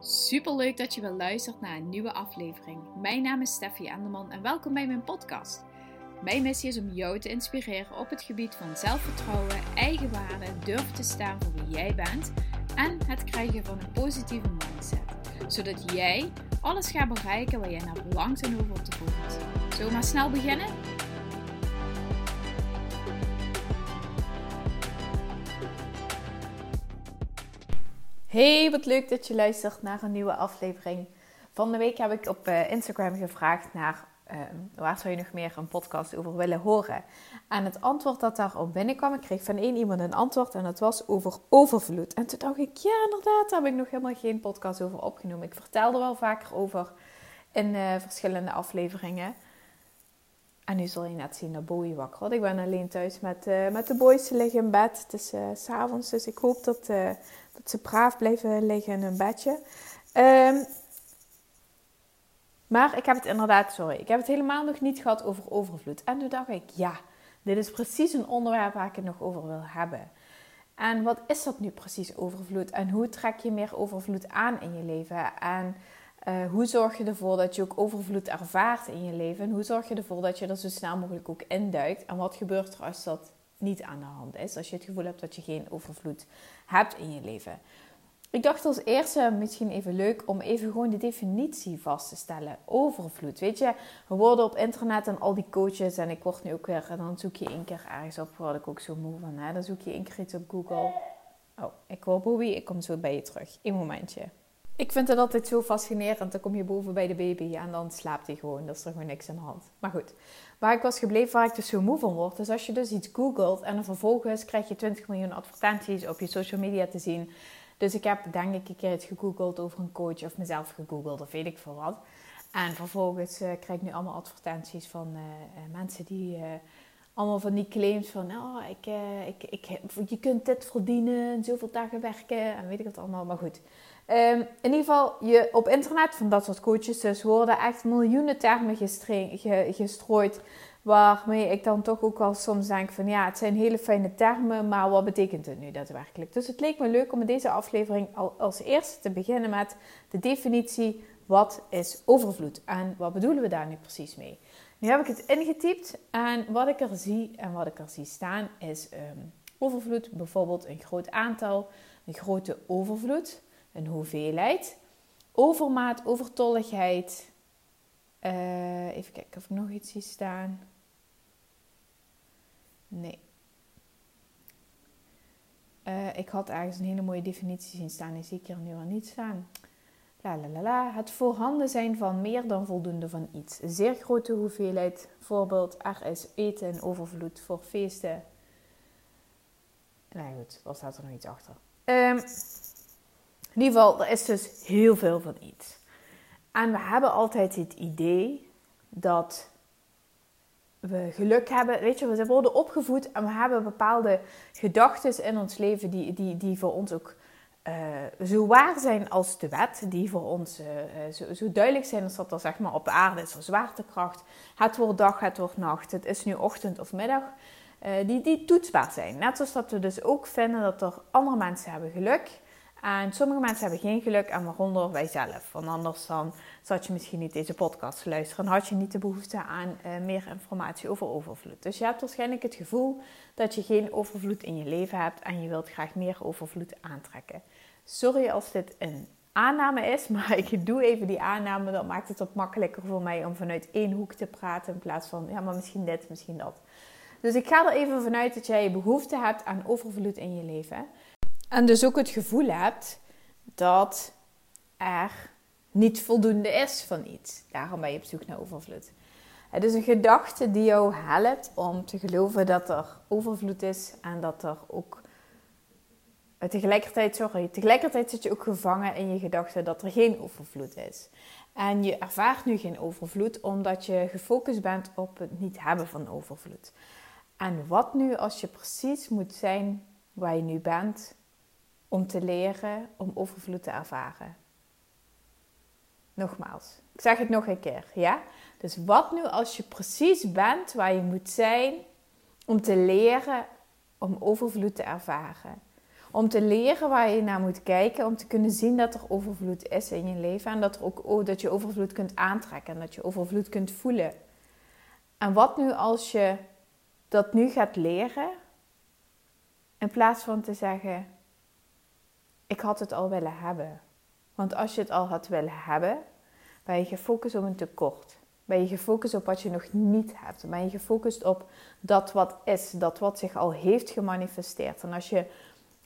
Super leuk dat je weer luistert naar een nieuwe aflevering. Mijn naam is Steffi Enderman en welkom bij mijn podcast. Mijn missie is om jou te inspireren op het gebied van zelfvertrouwen, eigenwaarde, durven te staan voor wie jij bent en het krijgen van een positieve mindset. Zodat jij alles gaat bereiken waar jij naar verlangt en over tevoort. Zullen we maar snel beginnen? Hey, wat leuk dat je luistert naar een nieuwe aflevering. Van de week heb ik op eh, Instagram gevraagd naar uh, waar zou je nog meer een podcast over willen horen. En het antwoord dat daarop binnenkwam, ik kreeg van één iemand een antwoord en dat was over overvloed. En toen dacht ik, ja inderdaad, daar heb ik nog helemaal geen podcast over opgenomen. Ik vertelde wel vaker over in uh, verschillende afleveringen. En nu zul je net zien dat Bowie wakker wordt. Ik ben alleen thuis met, uh, met de boys. Ze liggen in bed. Het is uh, s'avonds, dus ik hoop dat, uh, dat ze braaf blijven liggen in hun bedje. Um, maar ik heb het inderdaad, sorry, ik heb het helemaal nog niet gehad over overvloed. En toen dacht ik, ja, dit is precies een onderwerp waar ik het nog over wil hebben. En wat is dat nu precies, overvloed? En hoe trek je meer overvloed aan in je leven? En uh, hoe zorg je ervoor dat je ook overvloed ervaart in je leven? En hoe zorg je ervoor dat je er zo snel mogelijk ook induikt? En wat gebeurt er als dat niet aan de hand is? Als je het gevoel hebt dat je geen overvloed hebt in je leven. Ik dacht als eerste misschien even leuk om even gewoon de definitie vast te stellen. Overvloed. Weet je, we worden op internet en al die coaches en ik word nu ook weer, en dan zoek je één keer ergens op, word ik ook zo moe van. Hè? Dan zoek je één keer iets op Google. Oh, ik hoor Bobby, ik kom zo bij je terug. Eén momentje. Ik vind het altijd zo fascinerend. Dan kom je boven bij de baby en dan slaapt hij gewoon. Dat is er gewoon niks aan de hand. Maar goed, waar ik was gebleven, waar ik dus zo moe van word, is als je dus iets googelt en dan vervolgens krijg je 20 miljoen advertenties op je social media te zien. Dus ik heb denk ik een keer iets gegoogeld over een coach of mezelf gegoogeld of weet ik veel wat. En vervolgens uh, krijg ik nu allemaal advertenties van uh, uh, mensen die allemaal van die claims van, oh, ik, ik, ik, je kunt dit verdienen, zoveel dagen werken en weet ik het allemaal. Maar goed, Um, in ieder geval, je, op internet van dat soort coaches dus worden echt miljoenen termen gestrooid. Waarmee ik dan toch ook wel soms denk van ja, het zijn hele fijne termen, maar wat betekent het nu daadwerkelijk? Dus het leek me leuk om in deze aflevering al als eerste te beginnen met de definitie wat is overvloed en wat bedoelen we daar nu precies mee? Nu heb ik het ingetypt en wat ik er zie en wat ik er zie staan is um, overvloed, bijvoorbeeld een groot aantal, een grote overvloed een hoeveelheid. Overmaat, overtolligheid. Uh, even kijken of ik nog iets zie staan. Nee. Uh, ik had ergens een hele mooie definitie zien staan. Die zie ik hier nu al niet staan. La la la la. Het voorhanden zijn van meer dan voldoende van iets. Een zeer grote hoeveelheid. Voorbeeld, er eten in overvloed voor feesten. Nou goed, wat staat er nog iets achter? Um, in ieder geval, er is dus heel veel van iets. En we hebben altijd het idee dat we geluk hebben. Weet je, we worden opgevoed en we hebben bepaalde gedachten in ons leven die, die, die voor ons ook uh, zo waar zijn als de wet. Die voor ons uh, zo, zo, duidelijk zijn als dat er zeg maar op de aarde is. zwaartekracht. Het wordt dag, het wordt nacht. Het is nu ochtend of middag. Die, die toetsbaar zijn. Net zoals dat we dus ook vinden dat er andere mensen hebben geluk en sommige mensen hebben geen geluk en waaronder wij zelf. Want anders dan zat je misschien niet deze podcast te luisteren en had je niet de behoefte aan uh, meer informatie over overvloed. Dus je hebt waarschijnlijk het gevoel dat je geen overvloed in je leven hebt en je wilt graag meer overvloed aantrekken. Sorry als dit een aanname is, maar ik doe even die aanname. Dat maakt het wat makkelijker voor mij om vanuit één hoek te praten in plaats van, ja, maar misschien dit, misschien dat. Dus ik ga er even vanuit dat jij behoefte hebt aan overvloed in je leven. En dus ook het gevoel hebt dat er niet voldoende is van iets. Daarom ben je op zoek naar overvloed. Het is een gedachte die jou helpt om te geloven dat er overvloed is en dat er ook tegelijkertijd, sorry, tegelijkertijd zit je ook gevangen in je gedachte dat er geen overvloed is. En je ervaart nu geen overvloed omdat je gefocust bent op het niet hebben van overvloed. En wat nu als je precies moet zijn waar je nu bent om te leren om overvloed te ervaren. Nogmaals, ik zeg het nog een keer, ja? Dus wat nu als je precies bent waar je moet zijn om te leren om overvloed te ervaren? Om te leren waar je naar moet kijken. Om te kunnen zien dat er overvloed is in je leven. En dat, er ook, oh, dat je overvloed kunt aantrekken. En dat je overvloed kunt voelen. En wat nu als je dat nu gaat leren. In plaats van te zeggen: Ik had het al willen hebben. Want als je het al had willen hebben, ben je gefocust op een tekort. Ben je gefocust op wat je nog niet hebt. Ben je gefocust op dat wat is, dat wat zich al heeft gemanifesteerd. En als je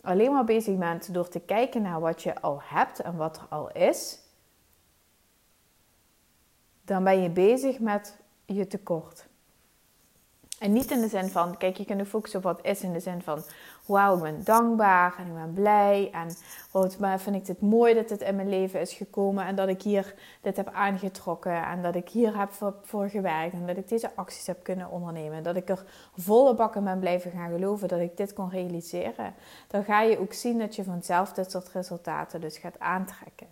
alleen maar bezig bent door te kijken naar wat je al hebt en wat er al is, dan ben je bezig met je tekort. En niet in de zin van, kijk, je kunt focussen op wat is in de zin van, wauw, ik ben dankbaar en ik ben blij. En wat vind ik het mooi dat het in mijn leven is gekomen en dat ik hier dit heb aangetrokken en dat ik hier heb voor, gewerkt en dat ik deze acties heb kunnen ondernemen. Dat ik er volle bakken ben blijven gaan geloven dat ik dit kon realiseren. Dan ga je ook zien dat je vanzelf dit soort resultaten dus gaat aantrekken.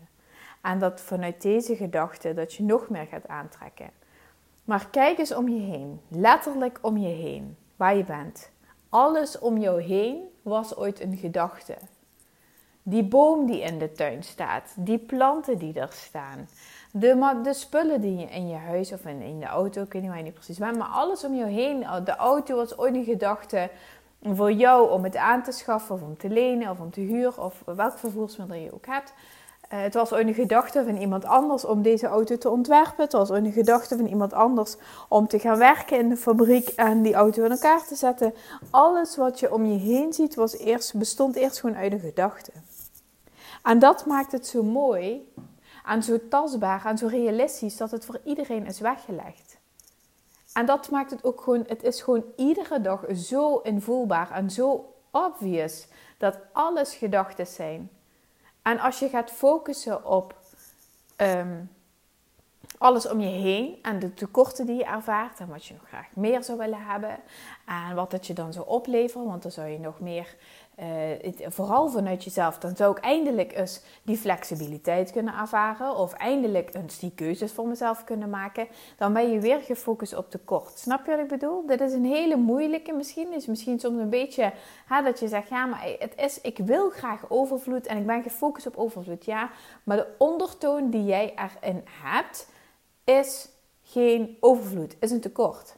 En dat vanuit deze gedachte dat je nog meer gaat aantrekken. Maar kijk eens om je heen, letterlijk om je heen, waar je bent. Alles om jou heen was ooit een gedachte. Die boom die in de tuin staat, die planten die er staan, de, de spullen die je in je huis of in, de auto, ik weet niet waar je niet precies bent, maar alles om jou heen. De auto was ooit een gedachte voor jou om het aan te schaffen of om te lenen of om te huren of welk vervoersmiddel je ook hebt. Uh, het was een gedachte van iemand anders om deze auto te ontwerpen. Het was een gedachte van iemand anders om te gaan werken in de fabriek en die auto in elkaar te zetten. Alles wat je om je heen ziet was eerst, bestond eerst gewoon uit een gedachte. En dat maakt het zo mooi en zo tastbaar en zo realistisch dat het voor iedereen is weggelegd. En dat maakt het ook gewoon, het is gewoon iedere dag zo invoelbaar en zo obvious dat alles gedachten zijn. En als je gaat focussen op ehm, alles om je heen en de tekorten die je ervaart en wat je nog graag meer zou willen hebben. En wat het je dan zou opleveren, want dan zou je nog meer uh, vooral vanuit jezelf, dan zou ik eindelijk eens die flexibiliteit kunnen ervaren. Of eindelijk eens die keuzes voor mezelf kunnen maken. Dan ben je weer gefocust op tekort. Snap je wat ik bedoel? Dit is een hele moeilijke misschien. Is misschien soms een beetje hè, dat je zegt, ja, maar het is, ik wil graag overvloed en ik ben gefocust op overvloed. Ja, maar de ondertoon die jij erin hebt, is geen overvloed, is een tekort.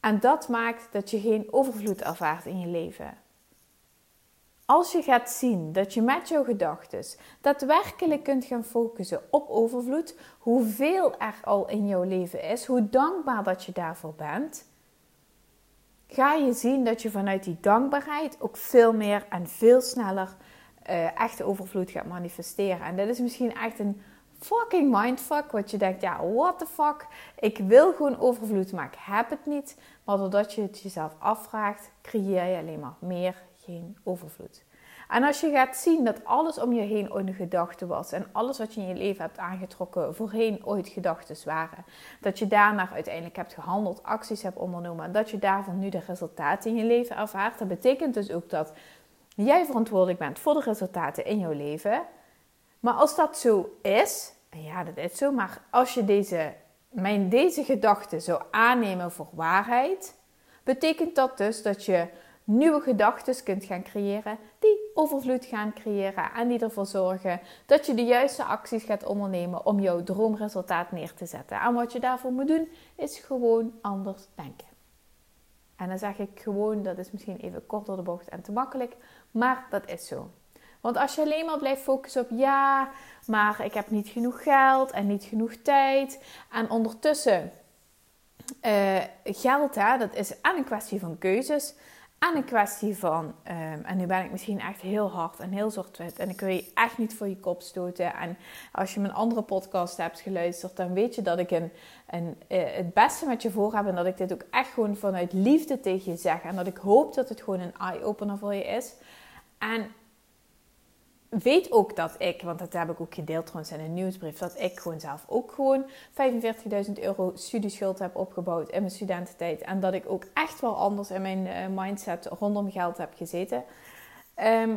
En dat maakt dat je geen overvloed ervaart in je leven. Als je gaat zien dat je met jouw gedachten daadwerkelijk kunt gaan focussen op overvloed, hoeveel er al in jouw leven is, hoe dankbaar dat je daarvoor bent, ga je zien dat je vanuit die dankbaarheid ook veel meer en veel sneller uh, echte overvloed gaat manifesteren. En dat is misschien echt een fucking mindfuck, wat je denkt, ja, what the fuck, ik wil gewoon overvloed, maar ik heb het niet. Maar doordat je het jezelf afvraagt, creëer je alleen maar meer geen overvloed. En als je gaat zien dat alles om je heen ooit een gedachte was en alles wat je in je leven hebt aangetrokken voorheen ooit gedachten waren, dat je daarna uiteindelijk hebt gehandeld, acties hebt ondernomen en dat je daarvan nu de resultaten in je leven ervaart, dat betekent dus ook dat jij verantwoordelijk bent voor de resultaten in jouw leven. Maar als dat zo is, en ja, dat is zo, maar als je deze, mijn, deze gedachte zou aannemen voor waarheid, betekent dat dus dat je nieuwe gedachten kunt gaan creëren, die overvloed gaan creëren en die ervoor zorgen dat je de juiste acties gaat ondernemen om jouw droomresultaat neer te zetten. En wat je daarvoor moet doen, is gewoon anders denken. En dan zeg ik gewoon, dat is misschien even kort door de bocht en te makkelijk, maar dat is zo. Want als je alleen maar blijft focussen op ja, maar ik heb niet genoeg geld en niet genoeg tijd. En ondertussen uh, geld, hè, dat is aan een kwestie van keuzes aan een kwestie van, ehm, en nu ben ik misschien echt heel hard en heel zwart-wit en ik wil je echt niet voor je kop stoten. En als je mijn andere podcast hebt geluisterd, dan weet je dat ik een, uh, het beste met je voor heb en dat ik dit ook echt gewoon vanuit liefde tegen je zeg. En dat ik hoop dat het gewoon een eye-opener voor je is. En weet ook dat ik, want dat heb ik ook gedeeld trouwens in een nieuwsbrief, dat ik gewoon zelf ook gewoon 45.000 euro studieschuld heb opgebouwd in mijn studententijd. En dat ik ook echt wel anders in mijn uh, mindset rondom geld heb gezeten. Ehm,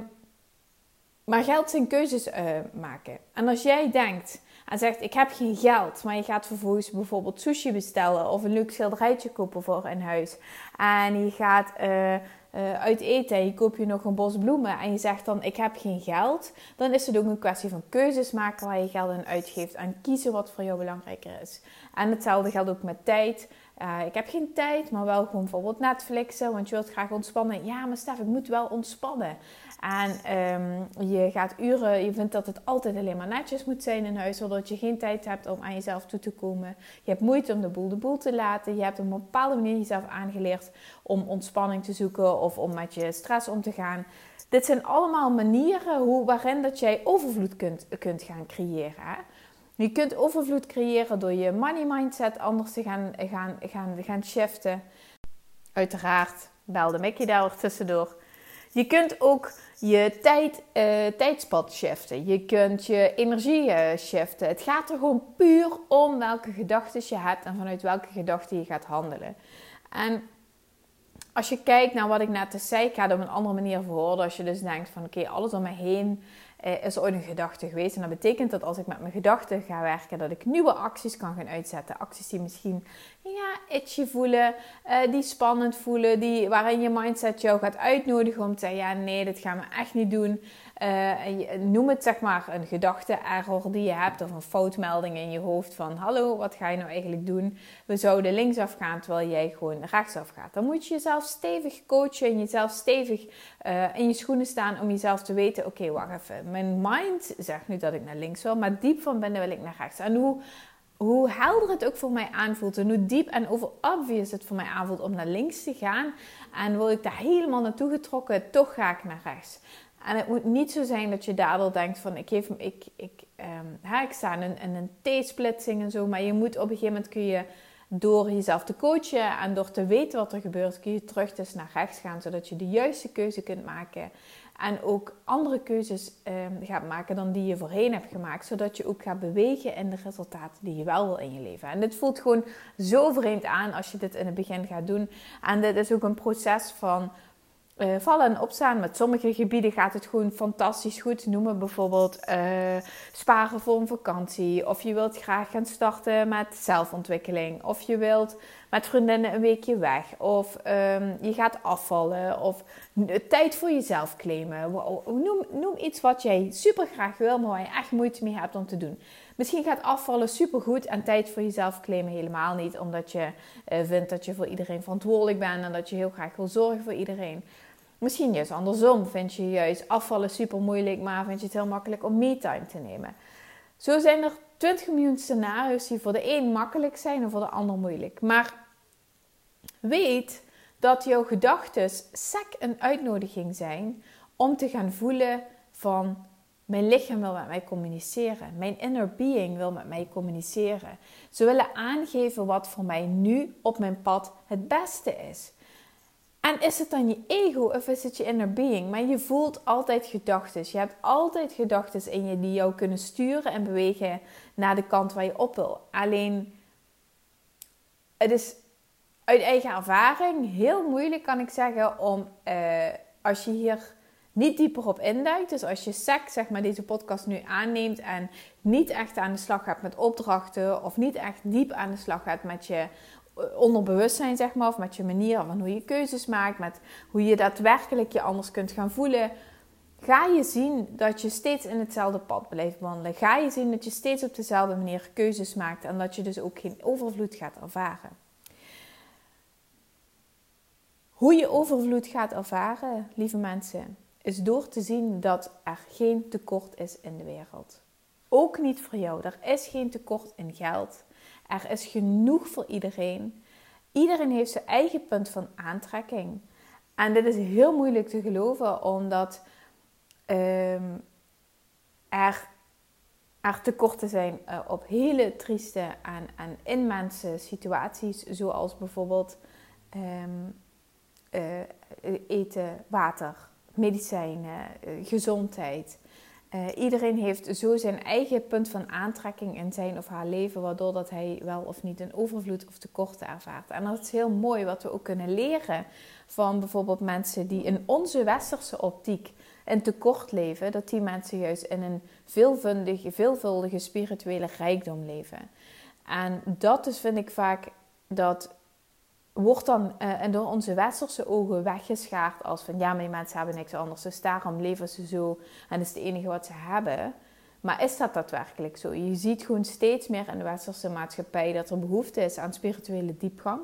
maar geld zijn keuzes uh, maken. En als jij denkt en zegt: Ik heb geen geld, maar je gaat vervolgens bijvoorbeeld sushi bestellen of een leuk schilderijtje kopen voor een huis. En je gaat. Uh, uh, uit eten, je koopt je nog een bos bloemen en je zegt dan ik heb geen geld, dan is het ook een kwestie van keuzes maken waar je geld aan uitgeeft en kiezen wat voor jou belangrijker is. En hetzelfde geldt ook met tijd. Uh, ik heb geen tijd, maar wel gewoon bijvoorbeeld Netflixen, want je wilt graag ontspannen. Ja, maar Stef, ik moet wel ontspannen. En um, je gaat uren, je vindt dat het altijd alleen maar netjes moet zijn in huis, zodat je geen tijd hebt om aan jezelf toe te komen. Je hebt moeite om de boel de boel te laten. Je hebt op een bepaalde manier jezelf aangeleerd om ontspanning te zoeken of om met je stress om te gaan. Dit zijn allemaal manieren hoe, waarin dat jij overvloed kunt, kunt gaan creëren. Je kunt overvloed creëren door je money mindset anders te gaan, gaan, gaan, gaan shiften. Uiteraard belde Mickey daar tussendoor. Je kunt ook je tijd, uh, tijdspad shiften. Je kunt je energie uh, shiften. Het gaat er gewoon puur om welke gedachten je hebt en vanuit welke gedachten je gaat handelen. En als je kijkt naar wat ik net zei, ik ga het op een andere manier verwoorden. Als je dus denkt van oké, alles om me heen uh, is ooit een gedachte geweest. En dat betekent dat als ik met mijn gedachten ga werken, dat ik nieuwe acties kan gaan uitzetten. Acties die misschien ja, itchy voelen, uh, die spannend voelen, die, waarin je mindset jou gaat uitnodigen om te zeggen, ja nee, dit gaan we echt niet doen. Uh, noem het zeg maar een gedachte-error die je hebt of een foutmelding in je hoofd van hallo, wat ga je nou eigenlijk doen? We zouden linksaf gaan terwijl jij gewoon rechtsaf gaat. Dan moet je jezelf stevig coachen en jezelf stevig uh, in je schoenen staan om jezelf te weten, oké, wacht even, mijn mind zegt nu dat ik naar links wil, maar diep van binnen wil ik naar rechts. En hoe hoe helder het ook voor mij aanvoelt en hoe diep en over obvious het voor mij aanvoelt om naar links te gaan. En word ik daar helemaal naartoe getrokken, toch ga ik naar rechts. En het moet niet zo zijn dat je daardoor denkt van ik, geef, ik, ik, um, ik sta in een, in een T-splitsing en zo. Maar je moet op een gegeven moment kun je door jezelf te coachen en door te weten wat er gebeurt, kun je terug dus naar rechts gaan, zodat je de juiste keuze kunt maken. En ook andere keuzes um, gaat maken dan die je voorheen hebt gemaakt. Zodat je ook gaat bewegen in de resultaten die je wel wil in je leven. En dit voelt gewoon zo vreemd aan als je dit in het begin gaat doen. En dit is ook een proces van uh, vallen en opstaan. Met sommige gebieden gaat het gewoon fantastisch goed. Noemen bijvoorbeeld uh, sparen voor een vakantie. Of je wilt graag gaan starten met zelfontwikkeling. Of je wilt met vriendinnen een weekje weg. Of um, je gaat afvallen. Of tijd voor jezelf claimen. Noem, noem iets wat jij super graag wil, maar waar je echt moeite mee hebt om te doen. Misschien gaat afvallen super goed en tijd voor jezelf claimen helemaal niet. Omdat je uh, vindt dat je voor iedereen verantwoordelijk bent en dat je heel graag wil zorgen voor iedereen. Misschien juist andersom. Vind je juist afvallen super moeilijk, maar vind je het heel makkelijk om me-time te nemen. Zo zijn er 20 miljoen scenario's die voor de een makkelijk zijn en voor de ander moeilijk. Maar weet dat jouw gedachten sec een uitnodiging zijn om te gaan voelen van mijn lichaam wil met mij communiceren. Mijn inner being wil met mij communiceren. Ze willen aangeven wat voor mij nu op mijn pad het beste is. En is het dan je ego of is het je inner being? Maar je voelt altijd gedachten. Je hebt altijd gedachten in je die jou kunnen sturen en bewegen naar de kant waar je op wil. Alleen, het is uit eigen ervaring heel moeilijk, kan ik zeggen, om uh, als je hier niet dieper op induikt. Dus als je sec, zeg maar, deze podcast nu aanneemt en niet echt aan de slag gaat met opdrachten of niet echt diep aan de slag gaat met je onderbewustzijn, zeg maar, of met je manier van hoe je keuzes maakt, met hoe je daadwerkelijk je anders kunt gaan voelen, ga je zien dat je steeds in hetzelfde pad blijft wandelen. Ga je zien dat je steeds op dezelfde manier keuzes maakt en dat je dus ook geen overvloed gaat ervaren. Hoe je overvloed gaat ervaren, lieve mensen, is door te zien dat er geen tekort is in de wereld. Ook niet voor jou. Er is geen tekort in geld. Er is genoeg voor iedereen. Iedereen heeft zijn eigen punt van aantrekking. En dit is heel moeilijk te geloven, omdat um, er, er tekorten zijn uh, op hele trieste en, en situaties, zoals bijvoorbeeld um, uh, eten, water, medicijnen, uh, gezondheid. Uh, iedereen heeft zo zijn eigen punt van aantrekking in zijn of haar leven, waardoor dat hij wel of niet een overvloed of tekort ervaart. En dat is heel mooi wat we ook kunnen leren van bijvoorbeeld mensen die in onze westerse optiek een tekort leven, dat die mensen juist in een veelvuldige, veelvuldige spirituele rijkdom leven. En dat is vind ik vaak dat wordt dan uh, en door onze westerse ogen weggeschaard als van ja, maar die mensen hebben niks anders, dus daarom leven ze zo en is het enige wat ze hebben. Maar is dat daadwerkelijk zo? Je ziet gewoon steeds meer in de westerse maatschappij dat er behoefte is aan spirituele diepgang.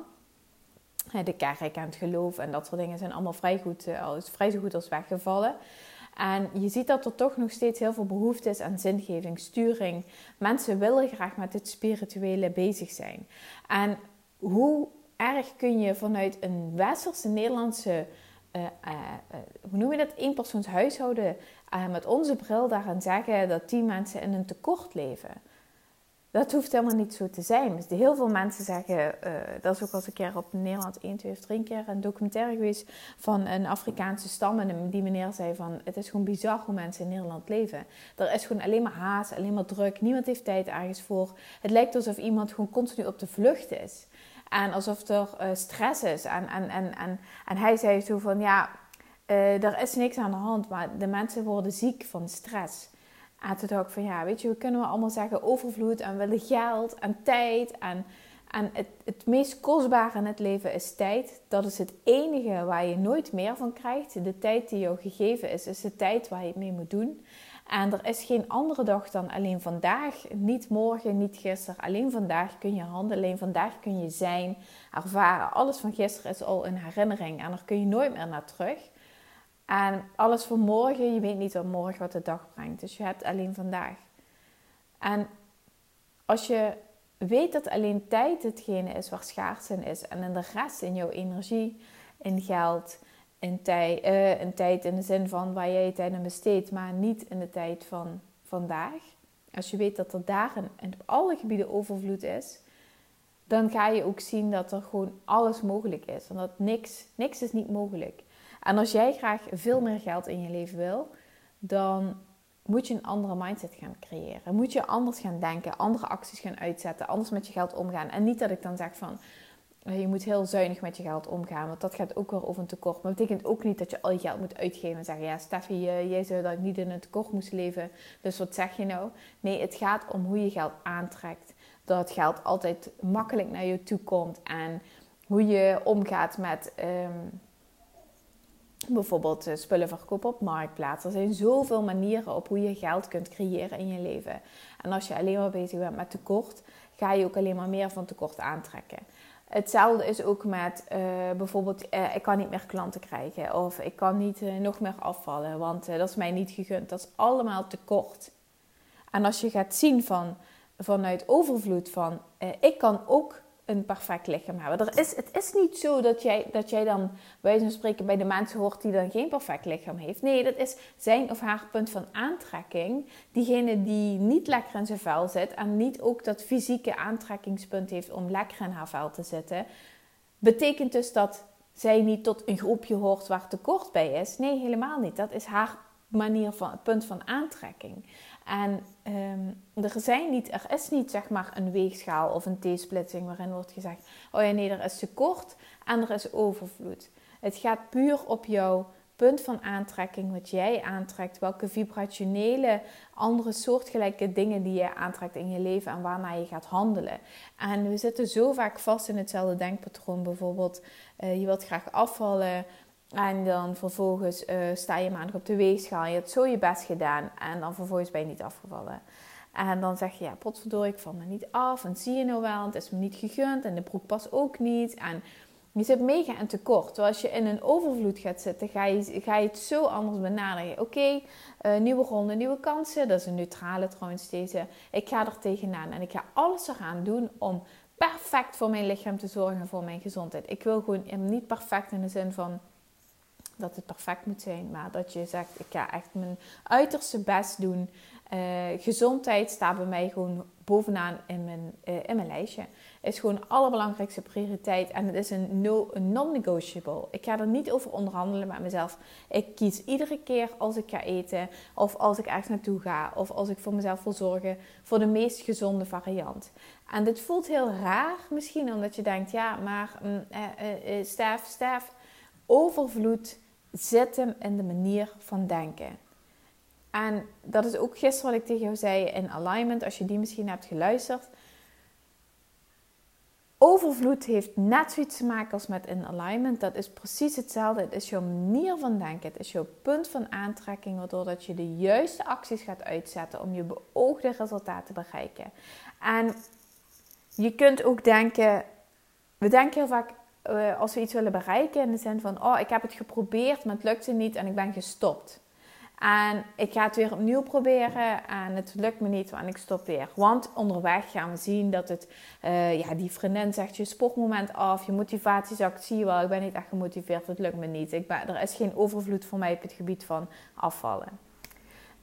De kerk en het geloof en dat soort dingen zijn allemaal vrij, goed, uh, vrij zo goed als weggevallen. En je ziet dat er toch nog steeds heel veel behoefte is aan zingeving, sturing. Mensen willen graag met het spirituele bezig zijn. En hoe erg kun je vanuit een westerse Nederlandse, uh, uh, hoe noem je dat, eenpersoons huishouden, met onze bril daaraan zeggen dat die mensen in een tekort leven? Dat hoeft helemaal niet zo te zijn. Dus heel veel mensen zeggen, uh, dat is ook al eens een keer op Nederland 1, 2 of 3 keer een documentaire geweest van een Afrikaanse stam. En die meneer zei van, het is gewoon bizar hoe mensen in Nederland leven. Er is gewoon alleen maar haast, alleen maar druk. Niemand heeft tijd ergens voor. Het lijkt alsof iemand gewoon continu op de vlucht is. En alsof er uh, stress is. En, en, en, en, en hij zei zo van, ja, uh, er is niks aan de hand. Maar de mensen worden ziek van stress. En toen dacht ik van ja, weet je, we kunnen we allemaal zeggen overvloed en willen geld en tijd. En, en het, het meest kostbare in het leven is tijd. Dat is het enige waar je nooit meer van krijgt. De tijd die jou gegeven is, is de tijd waar je het mee moet doen. En er is geen andere dag dan alleen vandaag. Niet morgen, niet gisteren. Alleen vandaag kun je handelen. Alleen vandaag kun je zijn, ervaren. Alles van gisteren is al een herinnering. En daar kun je nooit meer naar terug. En alles voor morgen, je weet niet wat morgen wat de dag brengt. Dus je hebt alleen vandaag. En als je weet dat alleen tijd hetgene is waar schaarste in is. En in de rest in jouw energie, in geld, uh, in tijd in de zin van waar jij je tijd aan besteedt. Maar niet in de tijd van vandaag. Als je weet dat er daar in, op alle gebieden overvloed is. Dan ga je ook zien dat er gewoon alles mogelijk is. En dat niks, niks is niet mogelijk. En als jij graag veel meer geld in je leven wil, dan moet je een andere mindset gaan creëren. Moet je anders gaan denken, andere acties gaan uitzetten, anders met je geld omgaan. En niet dat ik dan zeg van, eh, je moet heel zuinig met je geld omgaan, want dat gaat ook weer over een tekort. Maar dat betekent ook niet dat je al je geld moet uitgeven en zeggen: Ja, Steffi, jij zei dat niet in een tekort moest leven, dus wat zeg je nou? Nee, het gaat om hoe je geld aantrekt. Dat geld altijd makkelijk naar je toe komt en hoe je omgaat met. Ehm, Bijvoorbeeld eh, spullen verkopen op marktplaats. Er zijn zoveel manieren op hoe je geld kunt creëren in je leven. En als je alleen maar bezig bent met tekort, ga je ook alleen maar meer van tekort aantrekken. Hetzelfde is ook met uh, bijvoorbeeld, uh, ik kan niet meer klanten krijgen of ik kan niet uh, nog meer afvallen, want dat is mij niet gegund. Dat is allemaal tekort. En als je gaat zien van, vanuit overvloed van, ik kan ook een perfect lichaam hebben. Er is, het is niet zo dat jij, dat jij dan bij van spreken bij de mensen hoort die dan geen perfect lichaam heeft. Nee, dat is zijn of haar punt van aantrekking. Diegene die niet lekker in zijn vel zit en niet ook dat fysieke aantrekkingspunt heeft om lekker in haar vel te zitten, betekent dus dat zij niet tot een groepje hoort waar tekort bij is. Nee, helemaal niet. Dat is haar manier van punt van aantrekking. En um, er, zijn niet, er is niet zeg maar een weegschaal of een T-splitsing waarin wordt gezegd: oh ja, nee, er is tekort en er is overvloed. Het gaat puur op jouw punt van aantrekking, wat jij aantrekt, welke vibrationele andere soortgelijke dingen die je aantrekt in je leven en waarnaar je gaat handelen. En we zitten zo vaak vast in hetzelfde denkpatroon. Bijvoorbeeld, uh, je wilt graag afvallen, en dan vervolgens uh, sta je maandag op de weegschaal. Je hebt zo je best gedaan. En dan vervolgens ben je niet afgevallen. En dan zeg je, ja, potverdorie, ik val me niet af. En zie je nou wel, het is me niet gegund. En de broek past ook niet. En je zit mega in tekort. Terwijl als je in een overvloed gaat zitten, ga je, ga je het zo anders benaderen. Oké, uh, nieuwe ronde, nieuwe kansen. Dat is een neutrale trouwens deze. Ik ga er tegenaan. En ik ga alles eraan doen om perfect voor mijn lichaam te zorgen. Voor mijn gezondheid. Ik wil gewoon niet perfect in de zin van dat het perfect moet zijn, maar dat je zegt: ik ga echt mijn uiterste best doen. Uh, gezondheid staat bij mij gewoon bovenaan in mijn, uh, in mijn lijstje. Is gewoon de allerbelangrijkste prioriteit en het is een, no, non-negotiable. Ik ga er niet over onderhandelen met mezelf. Ik kies iedere keer als ik ga eten, of als ik ergens naartoe ga, of als ik voor mezelf wil zorgen, voor de meest gezonde variant. En dit voelt heel raar misschien, omdat je denkt: ja, maar uh, Stef, Stef, overvloed zit hem in de manier van denken. En dat is ook gisteren wat ik tegen jou zei in alignment, als je die misschien hebt geluisterd. Overvloed heeft net zoiets te maken als met in alignment. Dat is precies hetzelfde. Het is jouw manier van denken. Het is jouw punt van aantrekking, waardoor dat je de juiste acties gaat uitzetten om je beoogde resultaten te bereiken. En je kunt ook denken, we denken heel vaak uh, als we iets willen bereiken in de zin van, oh, ik heb het geprobeerd, maar het lukte niet en ik ben gestopt. En ik ga het weer opnieuw proberen en het lukt me niet en ik stop weer. Want onderweg gaan we zien dat het, uh, ja, die vriendin zegt je sportmoment af, je motivatie zakt, zie je wel, ik ben niet echt gemotiveerd, het lukt me niet. Ik ben, er is geen overvloed voor mij op het gebied van afvallen.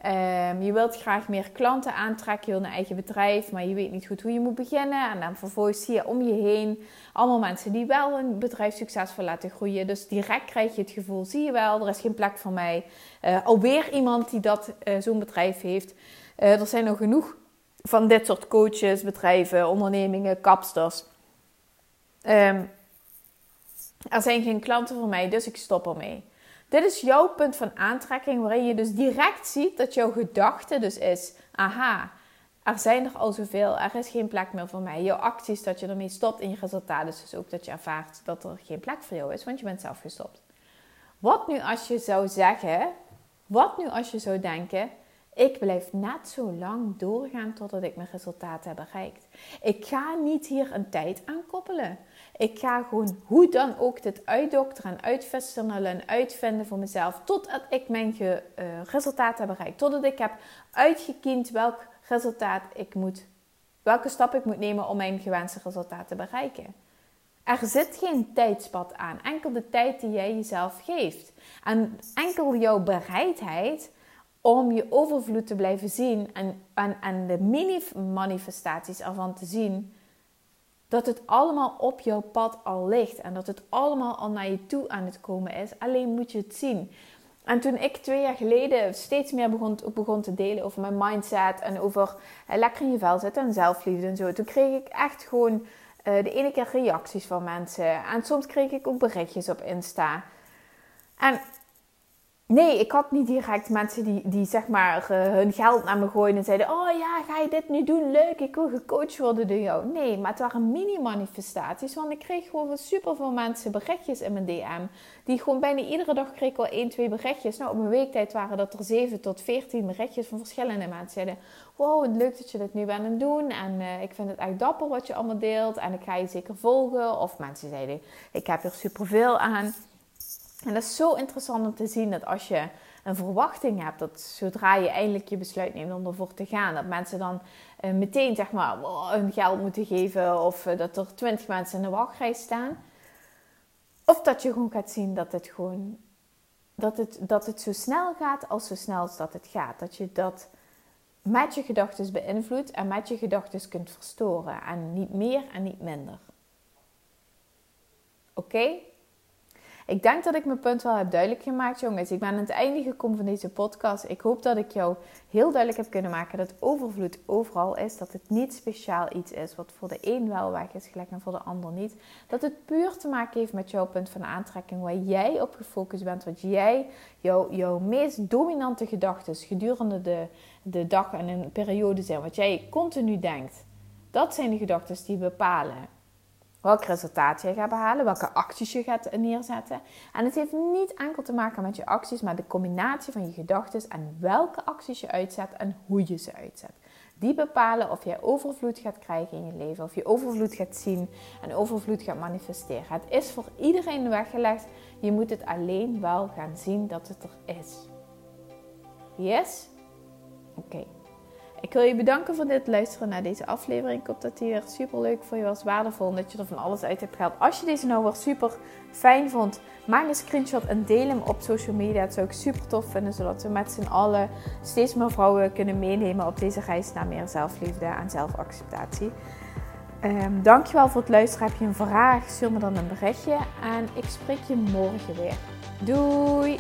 Um, je wilt graag meer klanten aantrekken, je wilt een eigen bedrijf, maar je weet niet goed hoe je moet beginnen. En dan vervolgens zie je om je heen allemaal mensen die wel hun bedrijf succesvol laten groeien. Dus direct krijg je het gevoel, zie je wel, er is geen plek voor mij. Uh, alweer iemand die dat uh, zo'n bedrijf heeft. Uh, er zijn nog genoeg van dit soort coaches, bedrijven, ondernemingen, kapsters. Um, er zijn geen klanten voor mij, dus ik stop ermee. Dit is jouw punt van aantrekking waarin je dus direct ziet dat jouw gedachte dus is: aha, er zijn er al zoveel, er is geen plek meer voor mij. Jouw acties dat je ermee stopt in je resultaat is dus ook dat je ervaart dat er geen plek voor jou is, want je bent zelf gestopt. Wat nu als je zou zeggen, wat nu als je zou denken, ik blijf net zo lang doorgaan totdat ik mijn resultaten heb bereikt. Ik ga niet hier een tijd aan koppelen. Ik ga gewoon hoe dan ook dit uitdokteren en uitvestelen en uitvinden voor mezelf. Totdat ik mijn ge, uh, resultaat heb bereikt. Totdat ik heb uitgekiend welk resultaat ik moet, welke stap ik moet nemen om mijn gewenste resultaat te bereiken. Er zit geen tijdspad aan. Enkel de tijd die jij jezelf geeft. En enkel jouw bereidheid om je overvloed te blijven zien en, en, de mini-manifestaties ervan te zien dat het allemaal op jouw pad al ligt en dat het allemaal al naar je toe aan het komen is. Alleen moet je het zien. En toen ik twee jaar geleden steeds meer begon, begon te delen over mijn mindset en over eh, lekker in je vel zitten en zelfliefde en zo, toen kreeg ik echt gewoon uh, de ene keer reacties van mensen. En soms kreeg ik ook berichtjes op Insta. En Nee, ik had niet direct mensen die, die zeg maar hun geld naar me gooiden en zeiden: Oh ja, ga je dit nu doen? Leuk, ik wil gecoacht worden door jou. Nee, maar het waren mini-manifestaties. Want ik kreeg gewoon van super veel mensen berichtjes in mijn DM. Die gewoon bijna iedere dag kreeg ik wel 1, 2 berichtjes. Nou, op een weektijd waren dat er 7 tot 14 berichtjes van verschillende mensen. Zeiden: Wow, het leuk dat je dit nu bent aan het doen. En uh, ik vind het echt dapper wat je allemaal deelt. En ik ga je zeker volgen. Of mensen zeiden: Ik heb er superveel aan. En dat is zo interessant om te zien dat als je een verwachting hebt, dat zodra je eindelijk je besluit neemt om ervoor te gaan, dat mensen dan uh, meteen zeg maar hun geld moeten geven of uh, dat er twintig mensen in de wachtrij staan. Of dat je gewoon gaat zien dat het gewoon dat het, dat het zo snel gaat als zo snel als dat het gaat. Dat je dat met je gedachten beïnvloedt en met je gedachten kunt verstoren. En niet meer en niet minder. Oké? Ik denk dat ik mijn punt wel heb duidelijk gemaakt, jongens. Ik ben aan het einde gekomen van deze podcast. Ik hoop dat ik jou heel duidelijk heb kunnen maken dat overvloed overal is. Dat het niet speciaal iets is wat voor de een wel weg is, gelijk en voor de ander niet. Dat het puur te maken heeft met jouw punt van aantrekking, waar jij op gefocust bent. Wat jij, jouw, jouw meest dominante gedachten gedurende de, de dag en een periode zijn. Wat jij continu denkt. Dat zijn de gedachten die bepalen welk resultaat je gaat behalen, welke acties je gaat neerzetten. En het heeft niet enkel te maken met je acties, maar de combinatie van je gedachten en welke acties je uitzet en hoe je ze uitzet. Die bepalen of je overvloed gaat krijgen in je leven, of je overvloed gaat zien en overvloed gaat manifesteren. Het is voor iedereen weggelegd. Je moet het alleen wel gaan zien dat het er is. Yes? Oké. Ik wil je bedanken voor dit luisteren naar deze aflevering. Ik hoop dat die weer super leuk voor je was, waardevol en dat je er van alles uit hebt gehaald. Als je deze nou weer super fijn vond, maak een screenshot en deel hem op social media. Dat zou ik super tof vinden, zodat we met z'n allen steeds meer vrouwen kunnen meenemen op deze reis naar meer zelfliefde en zelfacceptatie. Um, dankjewel voor het luisteren. Heb je een vraag? Stuur me dan een berichtje en ik spreek je morgen weer. Doei!